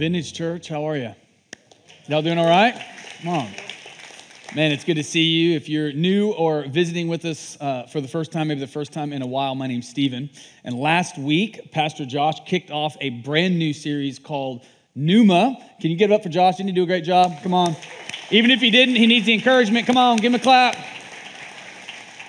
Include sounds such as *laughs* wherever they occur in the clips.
Vintage Church, how are you? Y'all doing all right? Come on. Man, it's good to see you. If you're new or visiting with us uh, for the first time, maybe the first time in a while, my name's Stephen. And last week, Pastor Josh kicked off a brand new series called Pneuma. Can you get it up for Josh? Didn't he do a great job? Come on. Even if he didn't, he needs the encouragement. Come on, give him a clap.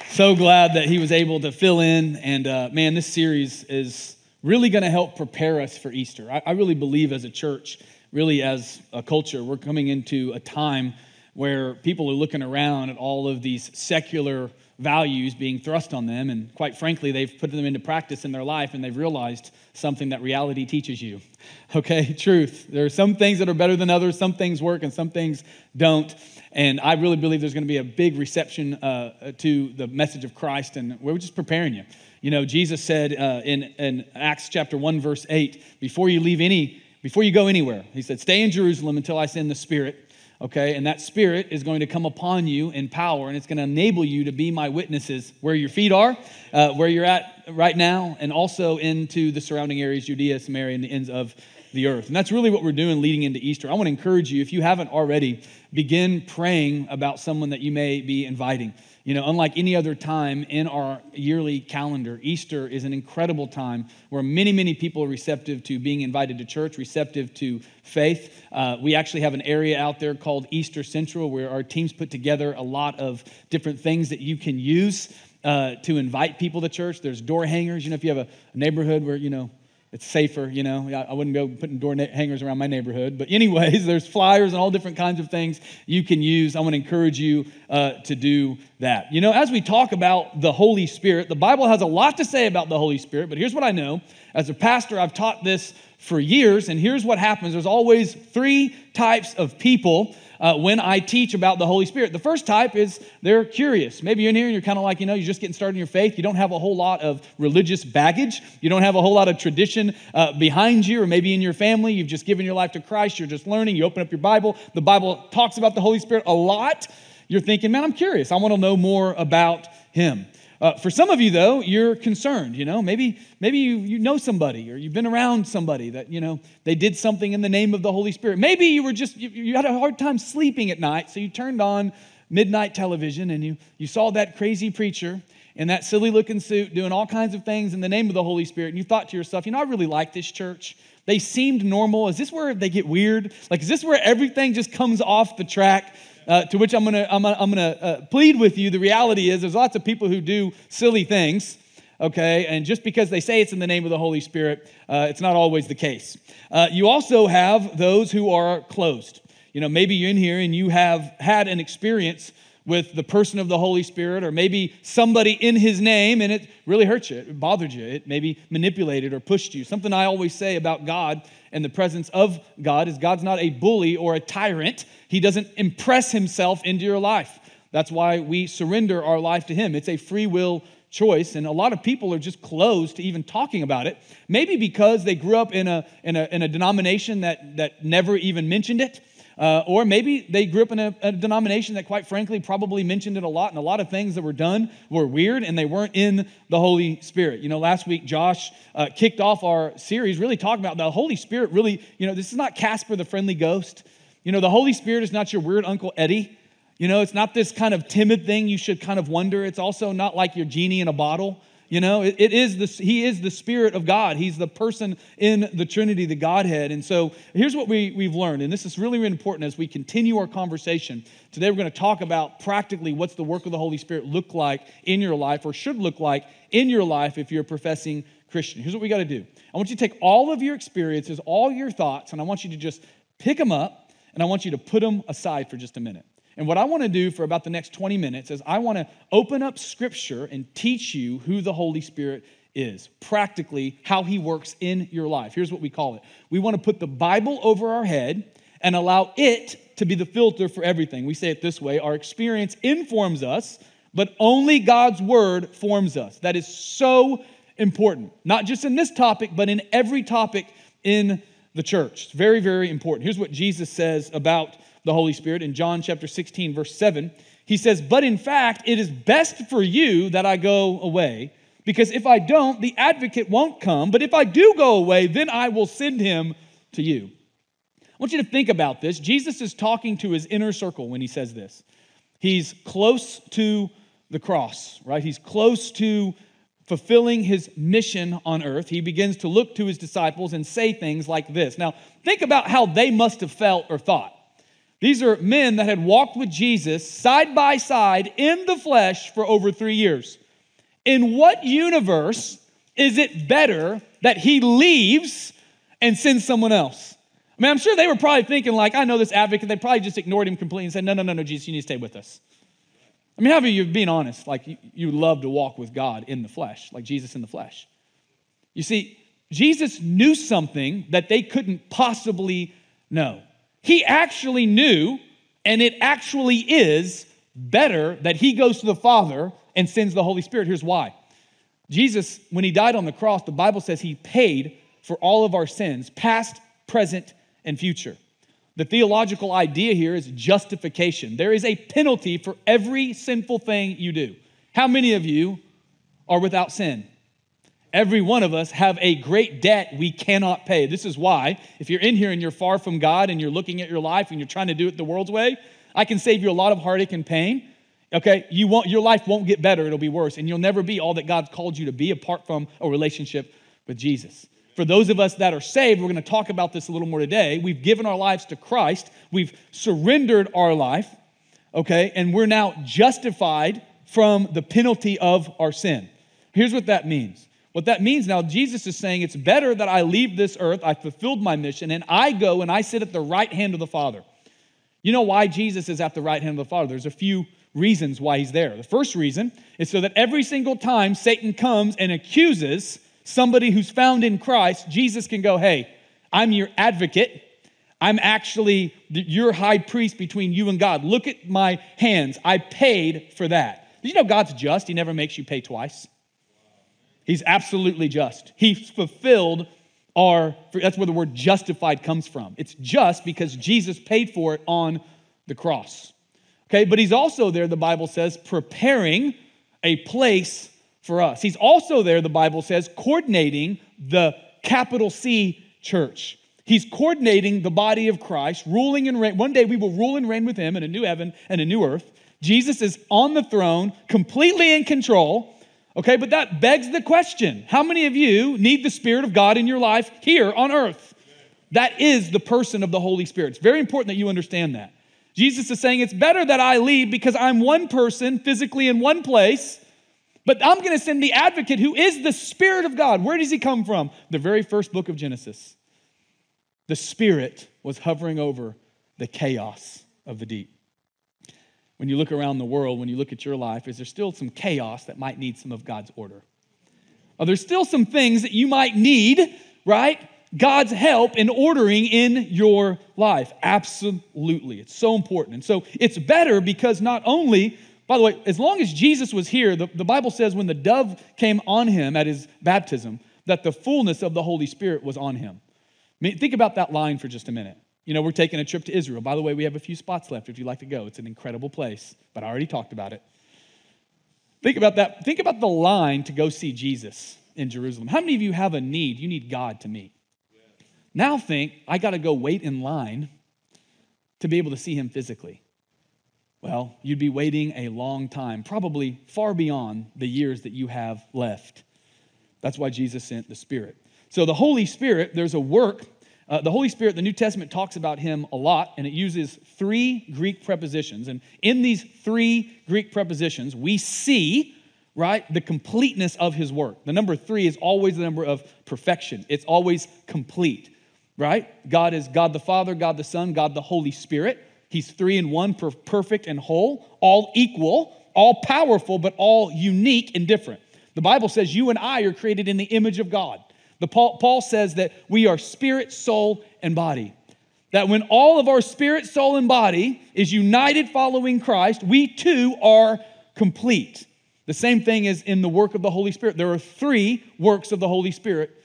So glad that he was able to fill in. And uh, man, this series is really going to help prepare us for Easter. I, I really believe as a church, really as a culture, we're coming into a time where people are looking around at all of these secular values being thrust on them. And quite frankly, they've put them into practice in their life and they've realized something that reality teaches you. *laughs* Okay, truth. There are some things that are better than others, some things work and some things don't. And I really believe there's going to be a big reception uh, to the message of Christ, and we're just preparing you. You know, Jesus said uh, in, in Acts chapter 1, verse 8, before you leave any, before you go anywhere, he said, stay in Jerusalem until I send the Spirit. Okay, and that Spirit is going to come upon you in power, and it's going to enable you to be my witnesses where your feet are, uh, where you're at right now, and also into the surrounding areas, Judea, Samaria, and the ends of the earth. And that's really what we're doing leading into Easter. I want to encourage you, if you haven't already, begin praying about someone that you may be inviting. You know, unlike any other time in our yearly calendar, Easter is an incredible time where many, many people are receptive to being invited to church, receptive to faith. Uh, we actually have an area out there called Easter Central where our teams put together a lot of different things that you can use uh, to invite people to church. There's door hangers. You know, if you have a neighborhood where, you know, it's safer, you know. I wouldn't go putting door hangers around my neighborhood. But, anyways, *laughs* there's flyers and all different kinds of things you can use. I want to encourage you uh, to do that. You know, as we talk about the Holy Spirit, the Bible has a lot to say about the Holy Spirit. But here's what I know as a pastor, I've taught this for years. And here's what happens there's always three types of people uh, when I teach about the Holy Spirit. The first type is they're curious. Maybe you're in here and you're kind of like, you know, you're just getting started in your faith. You don't have a whole lot of religious baggage. You don't have a whole lot of tradition uh, behind you, or maybe in your family, you've just given your life to Christ. You're just learning. You open up your Bible. The Bible talks about the Holy Spirit a lot. You're thinking, man, I'm curious. I want to know more about Him. Uh, for some of you, though, you're concerned. You know, maybe maybe you, you know somebody or you've been around somebody that you know they did something in the name of the Holy Spirit. Maybe you were just you, you had a hard time sleeping at night, so you turned on midnight television and you you saw that crazy preacher in that silly looking suit doing all kinds of things in the name of the Holy Spirit, and you thought to yourself, you know, I really like this church. They seemed normal. Is this where they get weird? Like, is this where everything just comes off the track? Uh, to which I'm to I'm gonna, I'm gonna uh, plead with you. The reality is, there's lots of people who do silly things, okay? And just because they say it's in the name of the Holy Spirit, uh, it's not always the case. Uh, you also have those who are closed. You know, maybe you're in here and you have had an experience with the person of the Holy Spirit, or maybe somebody in his name, and it really hurt you, it bothered you, it maybe manipulated or pushed you. Something I always say about God and the presence of God is God's not a bully or a tyrant. He doesn't impress himself into your life. That's why we surrender our life to him. It's a free will choice, and a lot of people are just closed to even talking about it. Maybe because they grew up in a, in a, in a denomination that, that never even mentioned it uh, or maybe they grew up in a, a, denomination that, quite frankly, probably mentioned it a lot, and a lot of things that were done were weird and they weren't in the Holy Spirit. You know, last week, Josh uh, kicked off our series really talking about the Holy Spirit. Really, you know, this is not Casper the Friendly Ghost. You know, the Holy Spirit is not your weird Uncle Eddie. You know, it's not this kind of timid thing you should kind of wonder. It's also not like your genie in a bottle. You know, it, it is the, he is the Spirit of God. He's the person in the Trinity, the Godhead. And so here's what we, we've learned, and this is really, really important as we continue our conversation. Today we're going to talk about practically what's the work of the Holy Spirit look like in your life or should look like in your life if you're a professing Christian. Here's what we got to do. I want you to take all of your experiences, all your thoughts, and I want you to just pick them up and I want you to put them aside for just a minute. And what I want to do for about the next 20 minutes is I want to open up scripture and teach you who the Holy Spirit is, practically how he works in your life. Here's what we call it we want to put the Bible over our head and allow it to be the filter for everything. We say it this way our experience informs us, but only God's word forms us. That is so important, not just in this topic, but in every topic in the church. It's very, very important. Here's what Jesus says about the Holy Spirit in John chapter 16, verse 7. He says, But in fact, it is best for you that I go away, because if I don't, the advocate won't come. But if I do go away, then I will send him to you. I want you to think about this. Jesus is talking to his inner circle when he says this. He's close to the cross, right? He's close to fulfilling his mission on earth. He begins to look to his disciples and say things like this. Now, think about how they must have felt or thought. These are men that had walked with Jesus side by side in the flesh for over three years. In what universe is it better that he leaves and sends someone else? I mean, I'm sure they were probably thinking, like, I know this advocate. They probably just ignored him completely and said, No, no, no, no, Jesus, you need to stay with us. I mean, how many of you being honest? Like, you, you love to walk with God in the flesh, like Jesus in the flesh. You see, Jesus knew something that they couldn't possibly know. He actually knew, and it actually is better that he goes to the Father and sends the Holy Spirit. Here's why Jesus, when he died on the cross, the Bible says he paid for all of our sins, past, present, and future. The theological idea here is justification. There is a penalty for every sinful thing you do. How many of you are without sin? Every one of us have a great debt we cannot pay. This is why, if you're in here and you're far from God and you're looking at your life and you're trying to do it the world's way, I can save you a lot of heartache and pain. Okay, you won't, your life won't get better, it'll be worse, and you'll never be all that God's called you to be apart from a relationship with Jesus. For those of us that are saved, we're going to talk about this a little more today. We've given our lives to Christ, we've surrendered our life, okay, and we're now justified from the penalty of our sin. Here's what that means. What that means now, Jesus is saying it's better that I leave this earth, I fulfilled my mission, and I go and I sit at the right hand of the Father. You know why Jesus is at the right hand of the Father? There's a few reasons why he's there. The first reason is so that every single time Satan comes and accuses somebody who's found in Christ, Jesus can go, Hey, I'm your advocate. I'm actually your high priest between you and God. Look at my hands. I paid for that. Did you know God's just? He never makes you pay twice. He's absolutely just. He fulfilled our, that's where the word justified comes from. It's just because Jesus paid for it on the cross. Okay, but he's also there, the Bible says, preparing a place for us. He's also there, the Bible says, coordinating the capital C church. He's coordinating the body of Christ, ruling and reign. One day we will rule and reign with him in a new heaven and a new earth. Jesus is on the throne, completely in control. Okay, but that begs the question how many of you need the Spirit of God in your life here on earth? That is the person of the Holy Spirit. It's very important that you understand that. Jesus is saying it's better that I leave because I'm one person physically in one place, but I'm going to send the advocate who is the Spirit of God. Where does he come from? The very first book of Genesis. The Spirit was hovering over the chaos of the deep. When you look around the world, when you look at your life, is there still some chaos that might need some of God's order? Are there still some things that you might need, right? God's help in ordering in your life. Absolutely. It's so important. And so it's better because not only, by the way, as long as Jesus was here, the, the Bible says when the dove came on him at his baptism, that the fullness of the Holy Spirit was on him. I mean, think about that line for just a minute. You know, we're taking a trip to Israel. By the way, we have a few spots left if you'd like to go. It's an incredible place, but I already talked about it. Think about that. Think about the line to go see Jesus in Jerusalem. How many of you have a need? You need God to meet. Now think, I got to go wait in line to be able to see him physically. Well, you'd be waiting a long time, probably far beyond the years that you have left. That's why Jesus sent the Spirit. So, the Holy Spirit, there's a work. Uh, the Holy Spirit, the New Testament talks about him a lot, and it uses three Greek prepositions. And in these three Greek prepositions, we see right? The completeness of his work. The number three is always the number of perfection, it's always complete right? God is God the Father, God the Son, God the Holy Spirit. He's three in one, perfect and whole, all equal, all powerful, but all unique and different. The Bible says you and I are created in the image of God. The Paul, Paul says that we are spirit, soul, and body. That when all of our spirit, soul, and body is united following Christ, we too are complete. The same thing is in the work of the Holy Spirit. There are three works of the Holy Spirit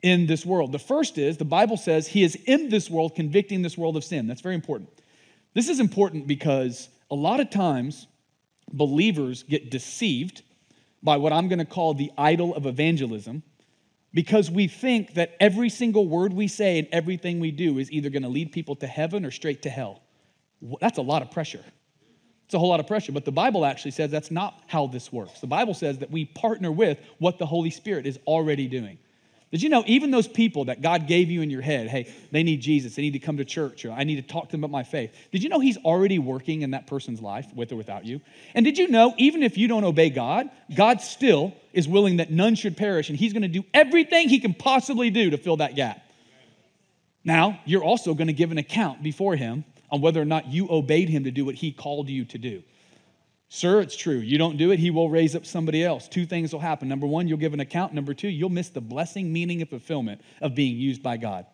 in this world. The first is the Bible says he is in this world, convicting this world of sin. That's very important. This is important because a lot of times believers get deceived by what I'm going to call the idol of evangelism because we think that every single word we say and everything we do is either going to lead people to heaven or straight to hell. That's a lot of pressure. It's a whole lot of pressure. But the Bible actually says that's not how this works. The Bible says that we partner with what the Holy Spirit is already doing. Did you know even those people that God gave you in your head, hey, they need Jesus, they need to come to church, I need to talk to them about my faith. Did you know He's already working in that person's life with or without you? And did you know even if you don't obey God, God still is willing that none should perish, and He's going to do everything He can possibly do to fill that gap? Now, you're also going to give an account before Him on whether or not you obeyed Him to do what He called you to do. Sir, it's true. You don't do it, he will raise up somebody else. Two things will happen. Number one, you'll give an account. Number two, you'll miss the blessing, meaning, and fulfillment of being used by God.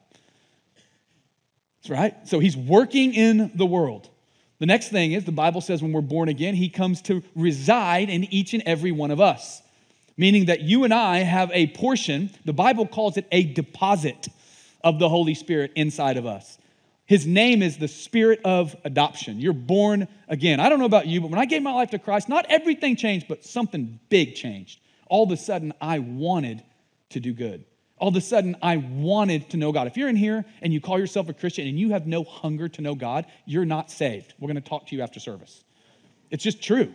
That's right. So he's working in the world. The next thing is the Bible says when we're born again, he comes to reside in each and every one of us, meaning that you and I have a portion, the Bible calls it a deposit of the Holy Spirit inside of us. His name is the spirit of adoption. You're born again. I don't know about you, but when I gave my life to Christ, not everything changed, but something big changed. All of a sudden, I wanted to do good. All of a sudden, I wanted to know God. If you're in here and you call yourself a Christian and you have no hunger to know God, you're not saved. We're going to talk to you after service. It's just true.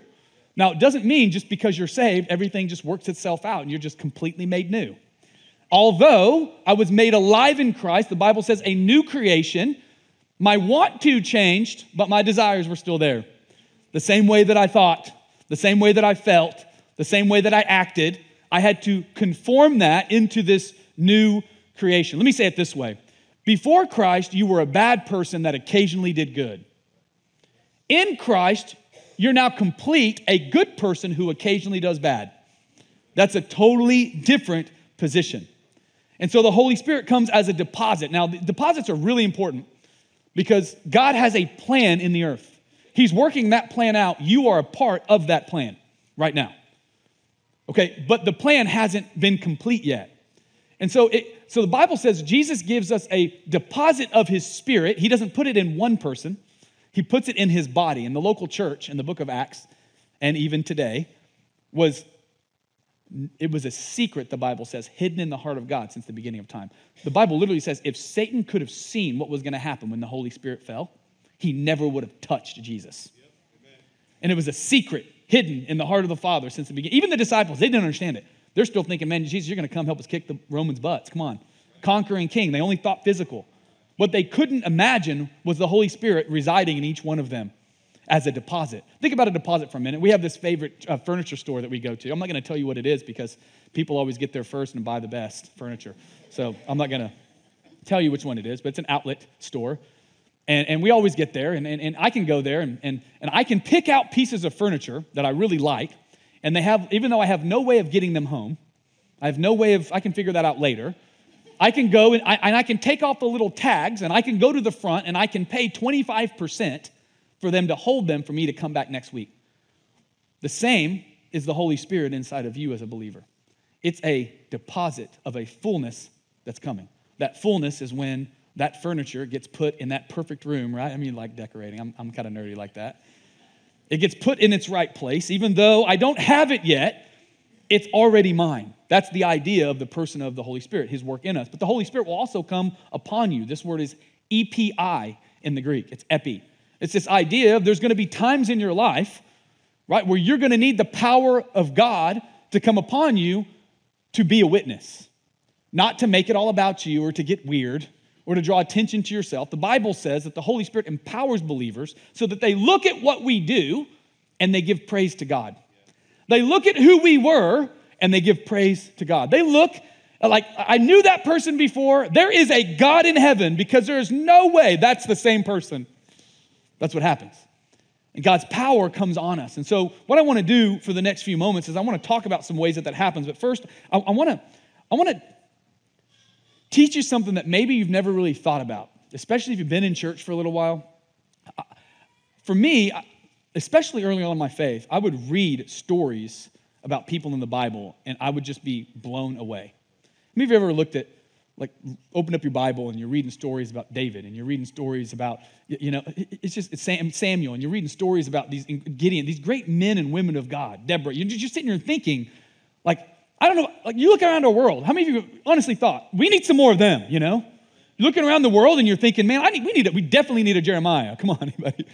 Now, it doesn't mean just because you're saved, everything just works itself out and you're just completely made new. Although I was made alive in Christ, the Bible says a new creation, my want to changed, but my desires were still there. The same way that I thought, the same way that I felt, the same way that I acted, I had to conform that into this new creation. Let me say it this way Before Christ, you were a bad person that occasionally did good. In Christ, you're now complete, a good person who occasionally does bad. That's a totally different position. And so the Holy Spirit comes as a deposit. Now, deposits are really important because God has a plan in the earth. He's working that plan out. You are a part of that plan right now. Okay, but the plan hasn't been complete yet. And so it so the Bible says Jesus gives us a deposit of his spirit. He doesn't put it in one person. He puts it in his body. In the local church in the book of Acts and even today was it was a secret, the Bible says, hidden in the heart of God since the beginning of time. The Bible literally says if Satan could have seen what was going to happen when the Holy Spirit fell, he never would have touched Jesus. Yep. And it was a secret hidden in the heart of the Father since the beginning. Even the disciples, they didn't understand it. They're still thinking, man, Jesus, you're going to come help us kick the Romans' butts. Come on. Conquering king. They only thought physical. What they couldn't imagine was the Holy Spirit residing in each one of them as a deposit. Think about a deposit for a minute. We have this favorite uh, furniture store that we go to. I'm not going to tell you what it is because people always get there first and buy the best furniture. So I'm not going to tell you which one it is, but it's an outlet store. And, and we always get there, and, and, and I can go there and, and, and I can pick out pieces of furniture that I really like. And they have, even though I have no way of getting them home, I have no way of, I can figure that out later. I can go and I, and I can take off the little tags and I can go to the front and I can pay 25% for them to hold them for me to come back next week. The same is the Holy Spirit inside of you as a believer. It's a deposit of a fullness that's coming. That fullness is when that furniture gets put in that perfect room, right? I mean, like decorating. I'm, I'm kind of nerdy like that. It gets put in its right place. Even though I don't have it yet, it's already mine. That's the idea of the person of the Holy Spirit, his work in us. But the Holy Spirit will also come upon you. This word is epi in the Greek, it's epi. It's this idea of there's going to be times in your life, right, where you're going to need the power of God to come upon you to be a witness, not to make it all about you or to get weird or to draw attention to yourself. The Bible says that the Holy Spirit empowers believers so that they look at what we do and they give praise to God. They look at who we were and they give praise to God. They look like, I knew that person before. There is a God in heaven because there is no way that's the same person. That's what happens. And God's power comes on us. And so, what I want to do for the next few moments is I want to talk about some ways that that happens. But first, I, I want to I want to teach you something that maybe you've never really thought about, especially if you've been in church for a little while. For me, especially early on in my faith, I would read stories about people in the Bible, and I would just be blown away. Have you ever looked at like open up your bible and you're reading stories about david and you're reading stories about you know it's just it's Sam, samuel and you're reading stories about these gideon these great men and women of god deborah you're just sitting here thinking like I don't know, like you look around our world, how many of you honestly thought, we need some more of them, you know? You're looking around the world and you're thinking, man, I need, we need it. We definitely need a Jeremiah. Come on, *laughs* anybody.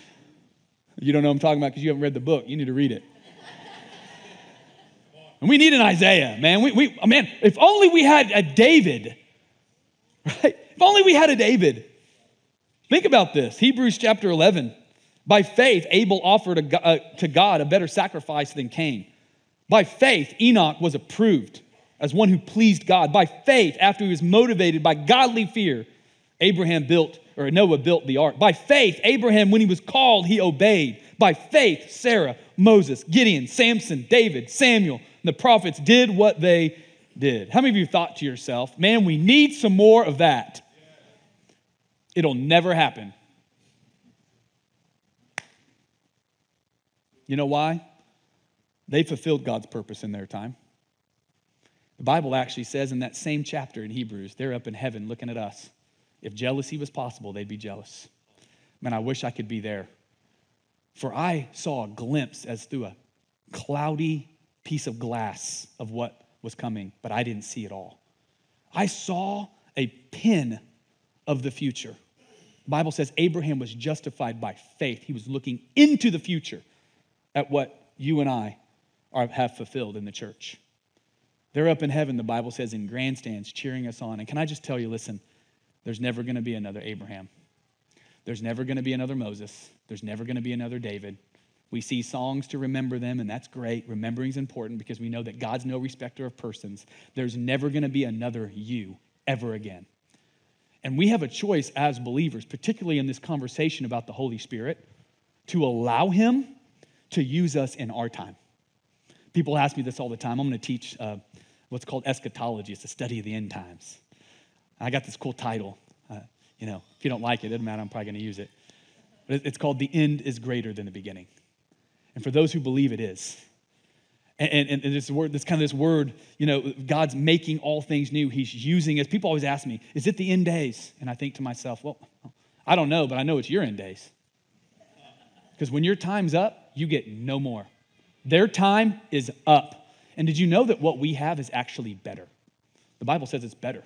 You don't know what I'm talking about because you haven't read the book. You need to read it. And we need an Isaiah, man. We, we, man, if only we had a David, right? If only we had a David. Think about this Hebrews chapter 11. By faith, Abel offered a, uh, to God a better sacrifice than Cain. By faith, Enoch was approved as one who pleased God. By faith, after he was motivated by godly fear, Abraham built, or Noah built the ark. By faith, Abraham, when he was called, he obeyed. By faith, Sarah, Moses, Gideon, Samson, David, Samuel, and the prophets did what they did. How many of you thought to yourself, man, we need some more of that? It'll never happen. You know why? They fulfilled God's purpose in their time. The Bible actually says in that same chapter in Hebrews, they're up in heaven looking at us. If jealousy was possible, they'd be jealous. Man, I wish I could be there. For I saw a glimpse as through a cloudy piece of glass of what was coming, but I didn't see it all. I saw a pin of the future. The Bible says Abraham was justified by faith. He was looking into the future at what you and I are, have fulfilled in the church. They're up in heaven, the Bible says, in grandstands cheering us on. And can I just tell you, listen, there's never going to be another Abraham. There's never going to be another Moses. There's never going to be another David. We see songs to remember them, and that's great. Remembering is important because we know that God's no respecter of persons. There's never going to be another you ever again. And we have a choice as believers, particularly in this conversation about the Holy Spirit, to allow Him to use us in our time. People ask me this all the time. I'm going to teach uh, what's called eschatology, it's a study of the end times. I got this cool title. Uh, you know, if you don't like it, it doesn't matter, I'm probably going to use it. But it's called The End is Greater Than the Beginning. And for those who believe it is. And, and, and this word, this kind of this word, you know, God's making all things new. He's using us. People always ask me, is it the end days? And I think to myself, well, I don't know, but I know it's your end days. Because when your time's up, you get no more. Their time is up. And did you know that what we have is actually better? The Bible says it's better.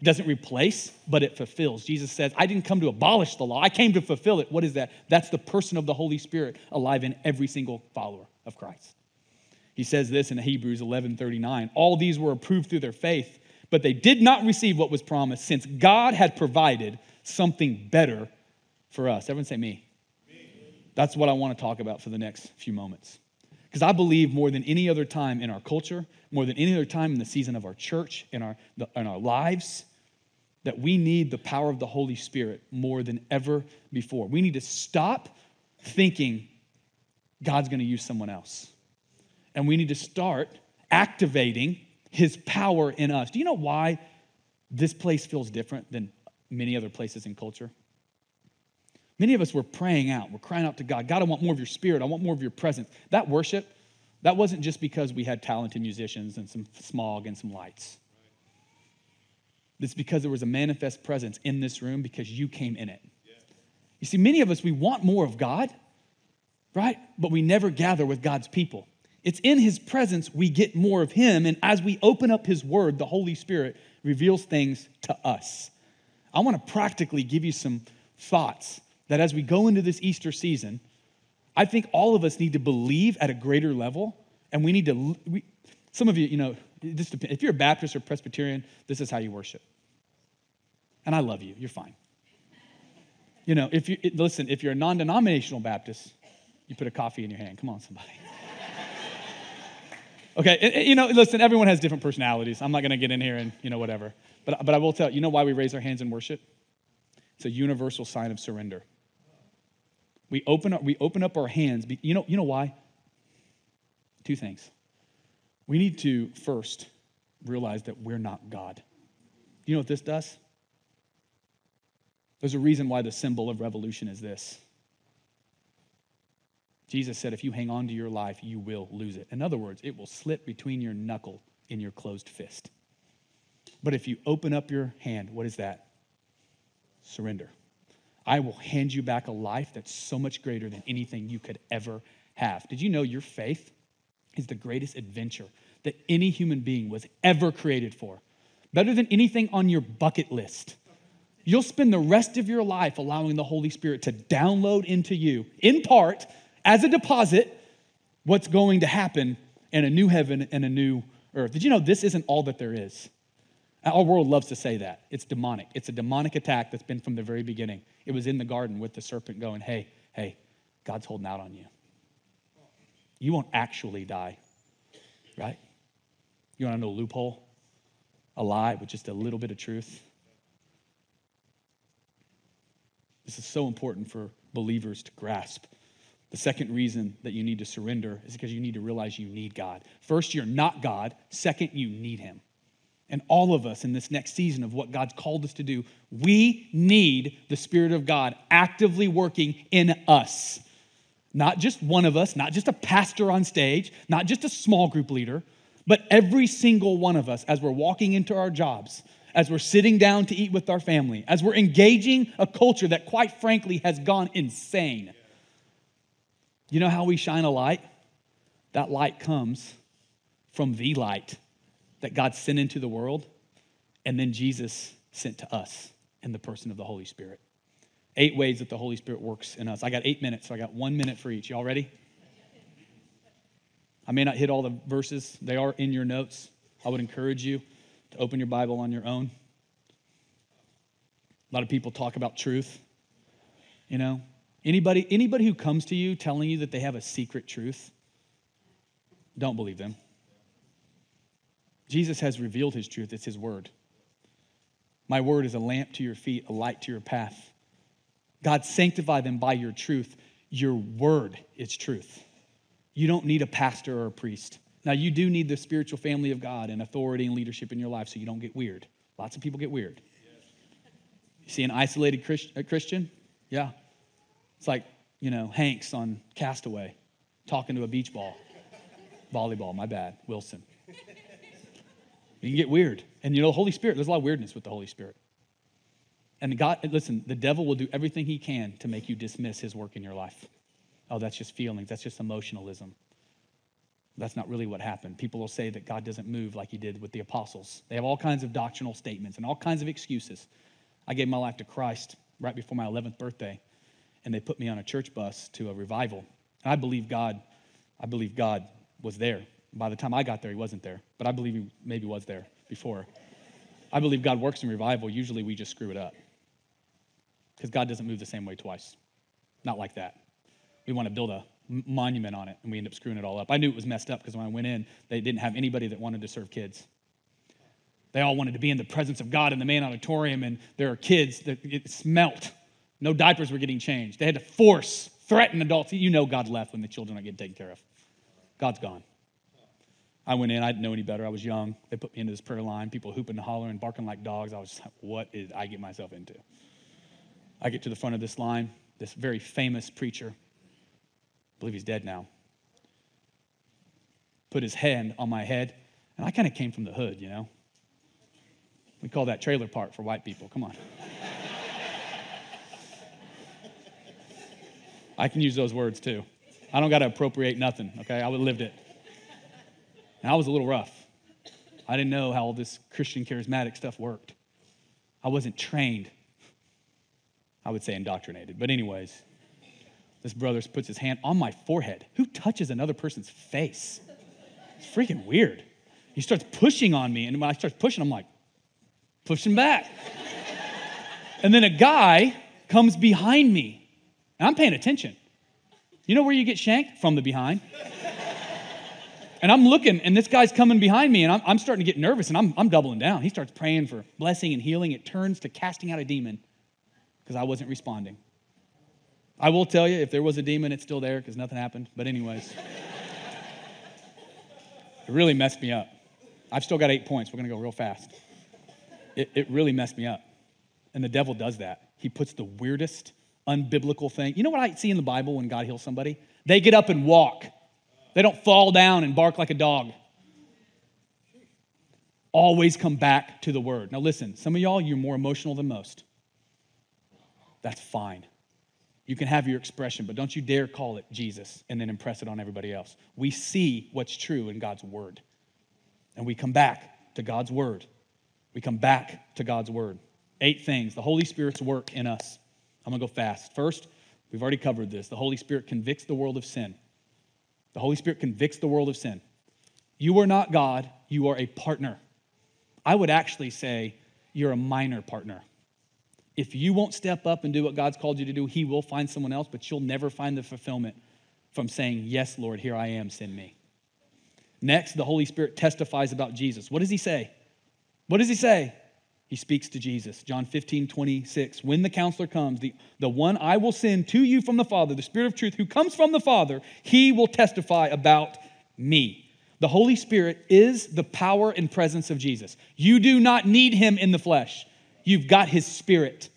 It doesn't replace, but it fulfills. Jesus says, I didn't come to abolish the law, I came to fulfill it. What is that? That's the person of the Holy Spirit alive in every single follower of Christ. He says this in Hebrews 11 39. All these were approved through their faith, but they did not receive what was promised, since God had provided something better for us. Everyone say me. That's what I want to talk about for the next few moments. Because I believe more than any other time in our culture, more than any other time in the season of our church, in our, in our lives, that we need the power of the Holy Spirit more than ever before. We need to stop thinking God's going to use someone else. And we need to start activating his power in us. Do you know why this place feels different than many other places in culture? Many of us were praying out. We're crying out to God God, I want more of your spirit. I want more of your presence. That worship, that wasn't just because we had talented musicians and some smog and some lights. It's because there was a manifest presence in this room because you came in it. You see, many of us, we want more of God, right? But we never gather with God's people. It's in His presence we get more of Him. And as we open up His Word, the Holy Spirit reveals things to us. I want to practically give you some thoughts that as we go into this Easter season, I think all of us need to believe at a greater level, and we need to. We, some of you, you know, this depends. If you're a Baptist or Presbyterian, this is how you worship. And I love you. You're fine. You know, if you listen, if you're a non-denominational Baptist, you put a coffee in your hand. Come on, somebody. *laughs* okay, you know, listen. Everyone has different personalities. I'm not going to get in here and you know whatever. But but I will tell you. You know why we raise our hands in worship? It's a universal sign of surrender. We open up, we open up our hands. You know, you know why? Two things. We need to first realize that we're not God. You know what this does? There's a reason why the symbol of revolution is this. Jesus said, if you hang on to your life, you will lose it. In other words, it will slip between your knuckle in your closed fist. But if you open up your hand, what is that? Surrender. I will hand you back a life that's so much greater than anything you could ever have. Did you know your faith is the greatest adventure that any human being was ever created for, better than anything on your bucket list. You'll spend the rest of your life allowing the Holy Spirit to download into you, in part, as a deposit, what's going to happen in a new heaven and a new earth. Did you know this isn't all that there is? Our world loves to say that. It's demonic. It's a demonic attack that's been from the very beginning. It was in the garden with the serpent going, hey, hey, God's holding out on you. You won't actually die, right? You want to know a loophole? A lie with just a little bit of truth? This is so important for believers to grasp. The second reason that you need to surrender is because you need to realize you need God. First, you're not God. Second, you need Him. And all of us in this next season of what God's called us to do, we need the Spirit of God actively working in us. Not just one of us, not just a pastor on stage, not just a small group leader, but every single one of us as we're walking into our jobs, as we're sitting down to eat with our family, as we're engaging a culture that, quite frankly, has gone insane. You know how we shine a light? That light comes from the light that God sent into the world, and then Jesus sent to us in the person of the Holy Spirit. Eight ways that the Holy Spirit works in us. I got eight minutes, so I got one minute for each. Y'all ready? I may not hit all the verses, they are in your notes. I would encourage you to open your Bible on your own. A lot of people talk about truth. You know, anybody anybody who comes to you telling you that they have a secret truth, don't believe them. Jesus has revealed his truth, it's his word. My word is a lamp to your feet, a light to your path. God, sanctify them by your truth. Your word is truth. You don't need a pastor or a priest. Now, you do need the spiritual family of God and authority and leadership in your life so you don't get weird. Lots of people get weird. You see an isolated Christian? Yeah. It's like, you know, Hanks on Castaway talking to a beach ball. Volleyball, my bad. Wilson. You can get weird. And you know, the Holy Spirit, there's a lot of weirdness with the Holy Spirit. And God, listen, the devil will do everything he can to make you dismiss his work in your life. Oh, that's just feelings, that's just emotionalism. That's not really what happened. People will say that God doesn't move like he did with the apostles. They have all kinds of doctrinal statements and all kinds of excuses. I gave my life to Christ right before my 11th birthday, and they put me on a church bus to a revival. And I believe God, I believe God was there. By the time I got there, he wasn't there, but I believe he maybe was there before. I believe God works in revival. Usually we just screw it up because God doesn't move the same way twice. Not like that. We want to build a monument on it and we end up screwing it all up. I knew it was messed up because when I went in, they didn't have anybody that wanted to serve kids. They all wanted to be in the presence of God in the main auditorium, and there are kids that it smelt. No diapers were getting changed. They had to force, threaten adults. You know God left when the children are getting taken care of. God's gone. I went in, I didn't know any better. I was young. They put me into this prayer line, people hooping and hollering, barking like dogs. I was like, what did I get myself into? I get to the front of this line, this very famous preacher, I believe he's dead now, put his hand on my head, and I kind of came from the hood, you know. We call that trailer park for white people. Come on. *laughs* I can use those words too. I don't got to appropriate nothing, okay? I lived it. And I was a little rough. I didn't know how all this Christian charismatic stuff worked. I wasn't trained. I would say indoctrinated. But, anyways, this brother puts his hand on my forehead. Who touches another person's face? It's freaking weird. He starts pushing on me, and when I start pushing, I'm like, pushing back. and then a guy comes behind me, and I'm paying attention. You know where you get shanked? From the behind. And I'm looking, and this guy's coming behind me, and I'm, I'm starting to get nervous, and I'm, I'm doubling down. He starts praying for blessing and healing. It turns to casting out a demon because I wasn't responding. I will tell you, if there was a demon, it's still there because nothing happened. But, anyways, it really messed me up. I've still got eight points. We're going to go real fast. It, it really messed me up. And the devil does that. He puts the weirdest, unbiblical thing. You know what I see in the Bible when God heals somebody? They get up and walk. They don't fall down and bark like a dog. Always come back to the word. Now, listen, some of y'all, you're more emotional than most. That's fine. You can have your expression, but don't you dare call it Jesus and then impress it on everybody else. We see what's true in God's word. And we come back to God's word. We come back to God's word. Eight things the Holy Spirit's work in us. I'm going to go fast. First, we've already covered this. The Holy Spirit convicts the world of sin. The Holy Spirit convicts the world of sin. You are not God, you are a partner. I would actually say you're a minor partner. If you won't step up and do what God's called you to do, He will find someone else, but you'll never find the fulfillment from saying, Yes, Lord, here I am, send me. Next, the Holy Spirit testifies about Jesus. What does He say? What does He say? He speaks to Jesus. John 15, 26. When the counselor comes, the, the one I will send to you from the Father, the Spirit of truth, who comes from the Father, he will testify about me. The Holy Spirit is the power and presence of Jesus. You do not need him in the flesh, you've got his spirit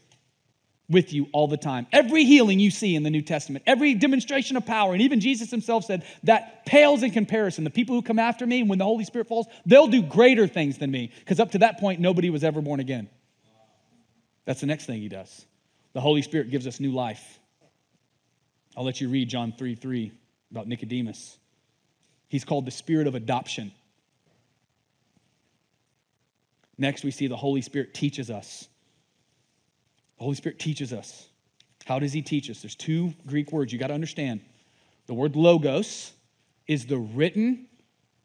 with you all the time. Every healing you see in the New Testament, every demonstration of power, and even Jesus himself said that pales in comparison. The people who come after me, when the Holy Spirit falls, they'll do greater things than me, because up to that point, nobody was ever born again. That's the next thing he does. The Holy Spirit gives us new life. I'll let you read John 3 3 about Nicodemus. He's called the spirit of adoption. Next, we see the Holy Spirit teaches us. The Holy Spirit teaches us. How does he teach us? There's two Greek words you got to understand. The word logos is the written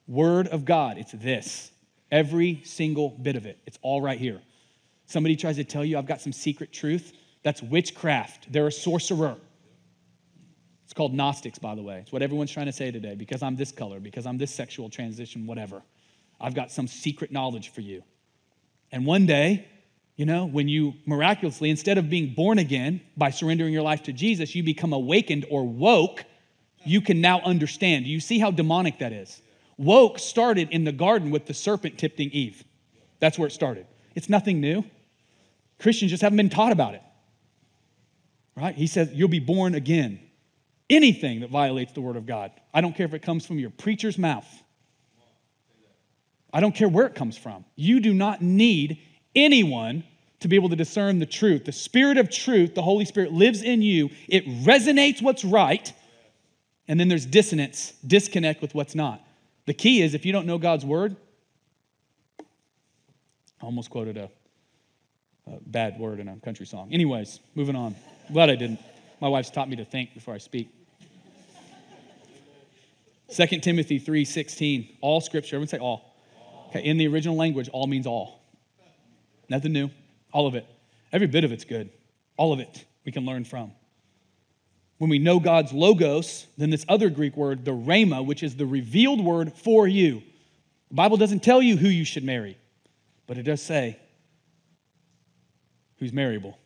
word of God. It's this. Every single bit of it. It's all right here. Somebody tries to tell you I've got some secret truth. That's witchcraft. They're a sorcerer. It's called Gnostics, by the way. It's what everyone's trying to say today because I'm this color, because I'm this sexual transition, whatever. I've got some secret knowledge for you. And one day, you know, when you miraculously, instead of being born again by surrendering your life to Jesus, you become awakened or woke, you can now understand. You see how demonic that is? Woke started in the garden with the serpent tempting Eve. That's where it started. It's nothing new. Christians just haven't been taught about it. Right? He says, You'll be born again anything that violates the word of God. I don't care if it comes from your preacher's mouth. I don't care where it comes from. You do not need anyone to be able to discern the truth. The spirit of truth, the Holy Spirit lives in you. It resonates what's right, and then there's dissonance, disconnect with what's not. The key is if you don't know God's word, I almost quoted a, a bad word in a country song. Anyways, moving on. Glad I didn't. My wife's taught me to think before I speak. 2 Timothy 3:16. All scripture, everyone say all. Okay, in the original language, all means all. Nothing new. All of it. Every bit of it's good. All of it we can learn from. When we know God's logos, then this other Greek word, the rhema, which is the revealed word for you. The Bible doesn't tell you who you should marry, but it does say who's marriable.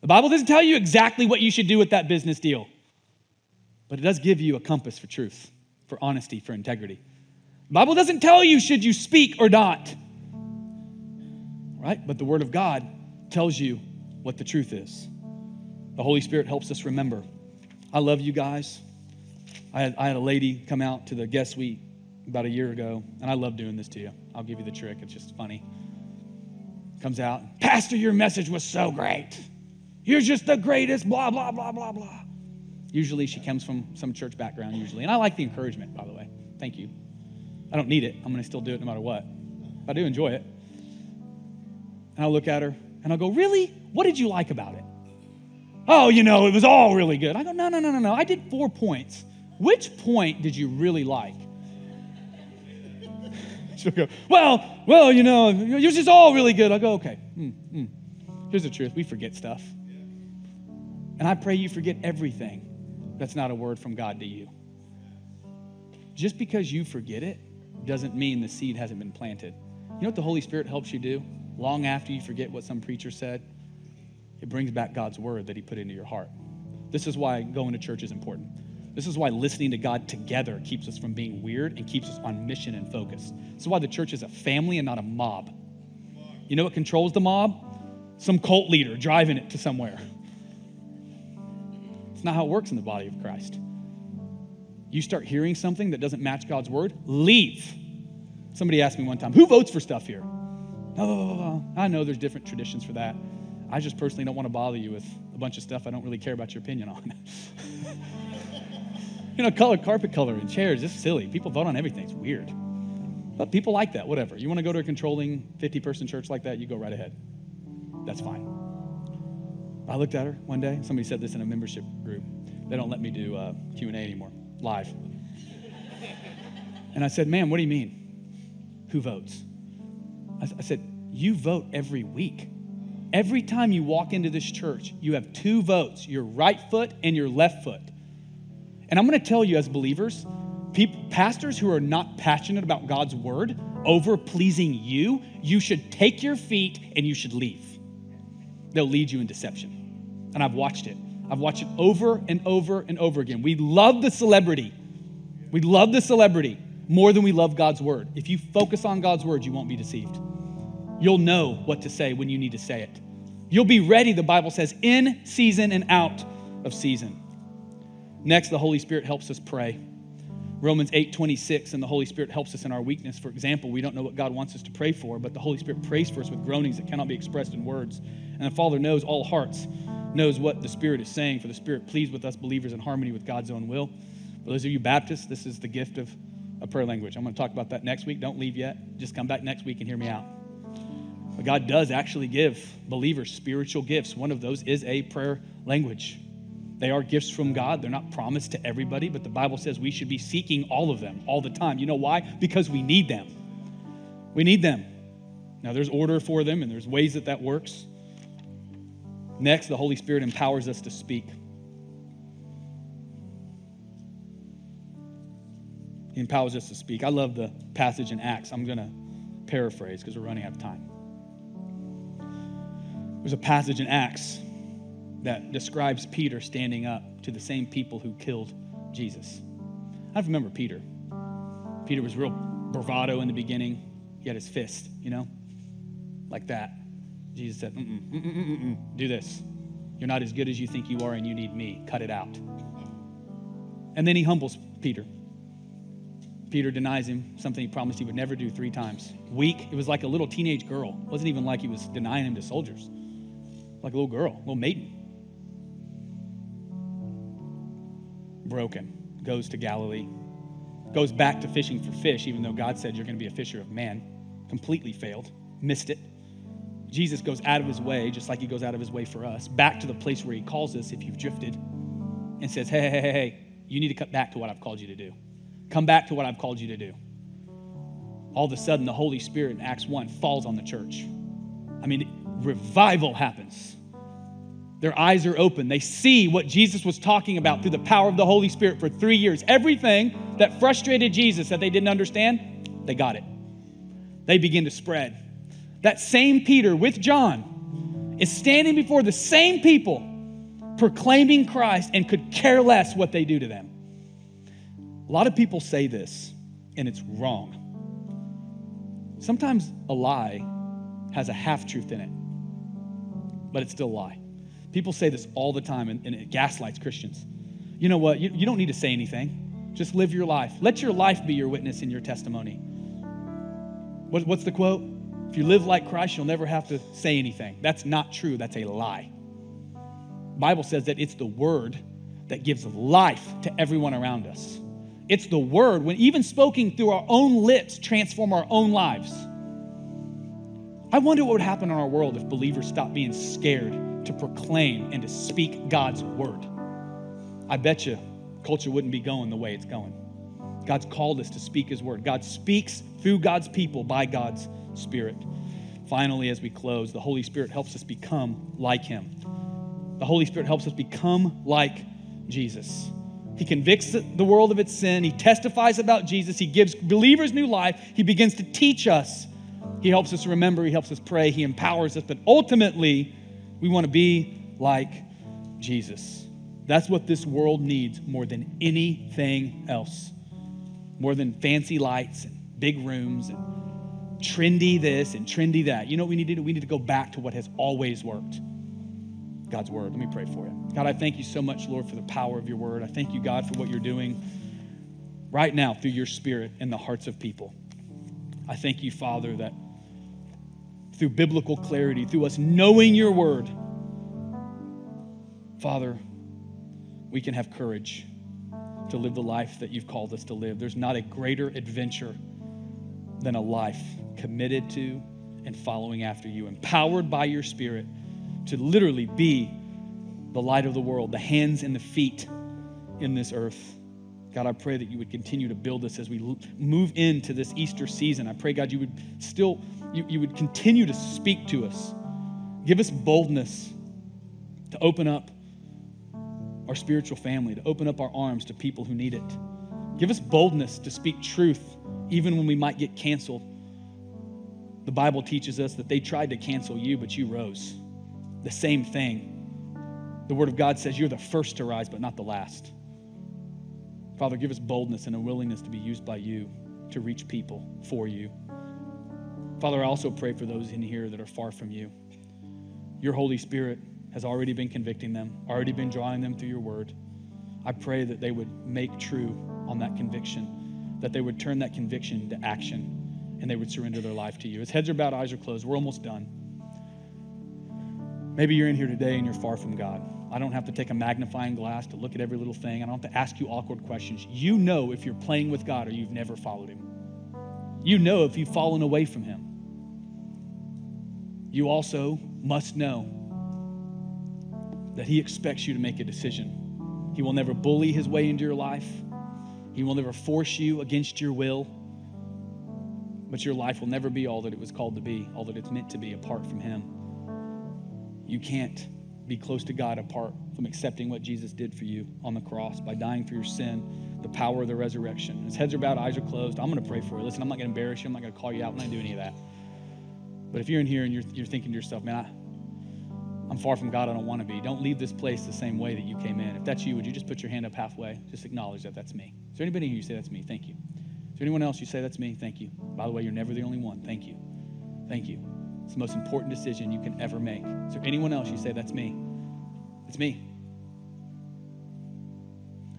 The Bible doesn't tell you exactly what you should do with that business deal, but it does give you a compass for truth, for honesty, for integrity. The Bible doesn't tell you should you speak or not, right? But the Word of God tells you what the truth is. The Holy Spirit helps us remember. I love you guys. I had, I had a lady come out to the guest suite about a year ago, and I love doing this to you. I'll give you the trick, it's just funny. Comes out, Pastor, your message was so great. You're just the greatest, blah, blah, blah, blah, blah. Usually she comes from some church background, usually. And I like the encouragement, by the way. Thank you. I don't need it. I'm going to still do it no matter what. I do enjoy it. And I'll look at her and I'll go, Really? What did you like about it? Oh, you know, it was all really good. I go, No, no, no, no, no. I did four points. Which point did you really like? *laughs* She'll go, Well, well, you know, yours is all really good. I go, Okay. Mm, mm. Here's the truth we forget stuff. And I pray you forget everything that's not a word from God to you. Just because you forget it doesn't mean the seed hasn't been planted. You know what the Holy Spirit helps you do long after you forget what some preacher said? It brings back God's word that He put into your heart. This is why going to church is important. This is why listening to God together keeps us from being weird and keeps us on mission and focus. This is why the church is a family and not a mob. You know what controls the mob? Some cult leader driving it to somewhere. It's not how it works in the body of Christ. You start hearing something that doesn't match God's word, leave. Somebody asked me one time, who votes for stuff here? Oh, I know there's different traditions for that. I just personally don't want to bother you with a bunch of stuff I don't really care about your opinion on. *laughs* you know, color, carpet color, and chairs, it's silly. People vote on everything. It's weird. But people like that, whatever. You want to go to a controlling 50 person church like that, you go right ahead. That's fine. I looked at her one day. Somebody said this in a membership group. They don't let me do uh, Q&A anymore, live. and I said, ma'am, what do you mean? Who votes? I, said, you vote every week. Every time you walk into this church, you have two votes your right foot and your left foot. And I'm going to tell you, as believers, people, pastors who are not passionate about God's word over pleasing you, you should take your feet and you should leave. They'll lead you in deception. And I've watched it. I've watched it over and over and over again. We love the celebrity. We love the celebrity more than we love God's word. If you focus on God's word, you won't be deceived. You'll know what to say when you need to say it. You'll be ready, the Bible says, in season and out of season. Next, the Holy Spirit helps us pray. Romans 8 26, and the Holy Spirit helps us in our weakness. For example, we don't know what God wants us to pray for, but the Holy Spirit prays for us with groanings that cannot be expressed in words. And the Father knows all hearts, knows what the Spirit is saying, for the Spirit pleads with us believers in harmony with God's own will. For those of you Baptists, this is the gift of a prayer language. I'm going to talk about that next week. Don't leave yet. Just come back next week and hear me out. But God does actually give believers spiritual gifts. One of those is a prayer language. They are gifts from God. They're not promised to everybody, but the Bible says we should be seeking all of them all the time. You know why? Because we need them. We need them. Now, there's order for them, and there's ways that that works. Next, the Holy Spirit empowers us to speak. Empowers us to speak. I love the passage in Acts. I'm going to paraphrase because we're running out of time. There's a passage in Acts that describes Peter standing up to the same people who killed Jesus. I remember Peter. Peter was real bravado in the beginning. He had his fist, you know, like that. Jesus said, mm-mm, mm-mm, mm-mm, do this. You're not as good as you think you are, and you need me. Cut it out. And then he humbles Peter. Peter denies him something he promised he would never do three times. Weak. It was like a little teenage girl. It wasn't even like he was denying him to soldiers. Like a little girl, a little maiden. broken, goes to Galilee, goes back to fishing for fish, even though God said you're going to be a fisher of men. Completely failed, missed it. Jesus goes out of his way, just like he goes out of his way for us, back to the place where he calls us if you've drifted, and says, Hey, hey, hey, hey, you need to cut back to what I've called you to do. Come back to what I've called you to do. All of a sudden, the Holy Spirit in Acts 1 falls on the church. I mean, revival happens. Their eyes are open. They see what Jesus was talking about through the power of the Holy Spirit for three years. Everything that frustrated Jesus that they didn't understand, they got it. They begin to spread. That same Peter with John is standing before the same people proclaiming Christ and could care less what they do to them. A lot of people say this, and it's wrong. Sometimes a lie has a half truth in it, but it's still a lie. People say this all the time, and, and it gaslights Christians. You know what? You, you don't need to say anything. Just live your life. Let your life be your witness and your testimony. What, what's the quote? If you live like Christ, you'll never have to say anything. That's not true. That's a lie. Bible says that it's the word that gives life to everyone around us. It's the word, when even spoken through our own lips, transform our own lives. I wonder what would happen in our world if believers stopped being scared to proclaim and to speak God's word. I bet you culture wouldn't be going the way it's going. God's called us to speak his word. God speaks through God's people by God's Spirit. Finally, as we close, the Holy Spirit helps us become like him. The Holy Spirit helps us become like Jesus. He convicts the world of its sin. He testifies about Jesus. He gives believers new life. He begins to teach us. He helps us remember. He helps us pray. He empowers us. But ultimately, we want to be like Jesus. That's what this world needs more than anything else. More than fancy lights and big rooms and trendy this and trendy that. You know what we need to do? We need to go back to what has always worked God's word. Let me pray for you. God, I thank you so much, Lord, for the power of your word. I thank you, God, for what you're doing right now through your spirit in the hearts of people. I thank you, Father, that through biblical clarity, through us knowing your word, Father, we can have courage to live the life that you've called us to live. There's not a greater adventure than a life committed to and following after you, empowered by your Spirit to literally be the light of the world, the hands and the feet in this earth. God, I pray that you would continue to build us as we move into this Easter season. I pray, God, you would still, you, you would continue to speak to us. Give us boldness to open up our spiritual family, to open up our arms to people who need it. Give us boldness to speak truth even when we might get canceled. The Bible teaches us that they tried to cancel you, but you rose. The same thing. The Word of God says you're the first to rise, but not the last. Father, give us boldness and a willingness to be used by you to reach people for you. Father, I also pray for those in here that are far from you. Your Holy Spirit has already been convicting them, already been drawing them through your word. I pray that they would make true on that conviction, that they would turn that conviction to action, and they would surrender their life to you. As heads are bowed, eyes are closed, we're almost done. Maybe you're in here today and you're far from God. I don't have to take a magnifying glass to look at every little thing. I don't have to ask you awkward questions. You know if you're playing with God or you've never followed Him. You know if you've fallen away from Him. You also must know that He expects you to make a decision. He will never bully His way into your life, He will never force you against your will. But your life will never be all that it was called to be, all that it's meant to be apart from Him. You can't be close to God apart from accepting what Jesus did for you on the cross by dying for your sin, the power of the resurrection. His heads are bowed, eyes are closed. I'm going to pray for you. Listen, I'm not going to embarrass you. I'm not going to call you out. I'm not going to do any of that. But if you're in here and you're, you're thinking to yourself, man, I, I'm far from God, I don't want to be. Don't leave this place the same way that you came in. If that's you, would you just put your hand up halfway? Just acknowledge that that's me. Is there anybody here you say that's me? Thank you. Is there anyone else you say that's me? Thank you. By the way, you're never the only one. Thank you. Thank you. It's the most important decision you can ever make. Is there anyone else you say, that's me? It's me.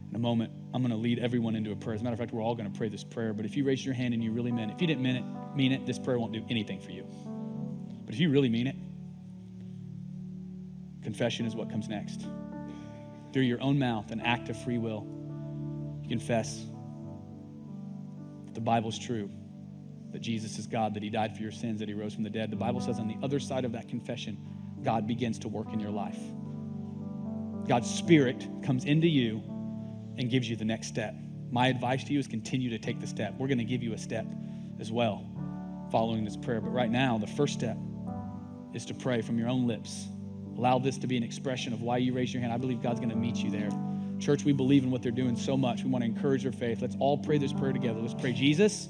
In a moment, I'm going to lead everyone into a prayer. As a matter of fact, we're all going to pray this prayer. But if you raise your hand and you really meant it, if you didn't mean it, mean it, this prayer won't do anything for you. But if you really mean it, confession is what comes next. Through your own mouth, an act of free will, you confess that the Bible's true, that Jesus is God, that He died for your sins, that He rose from the dead. The Bible says on the other side of that confession, God begins to work in your life. God's Spirit comes into you and gives you the next step. My advice to you is continue to take the step. We're going to give you a step as well following this prayer. But right now, the first step is to pray from your own lips. Allow this to be an expression of why you raise your hand. I believe God's going to meet you there. Church, we believe in what they're doing so much. We want to encourage your faith. Let's all pray this prayer together. Let's pray, Jesus.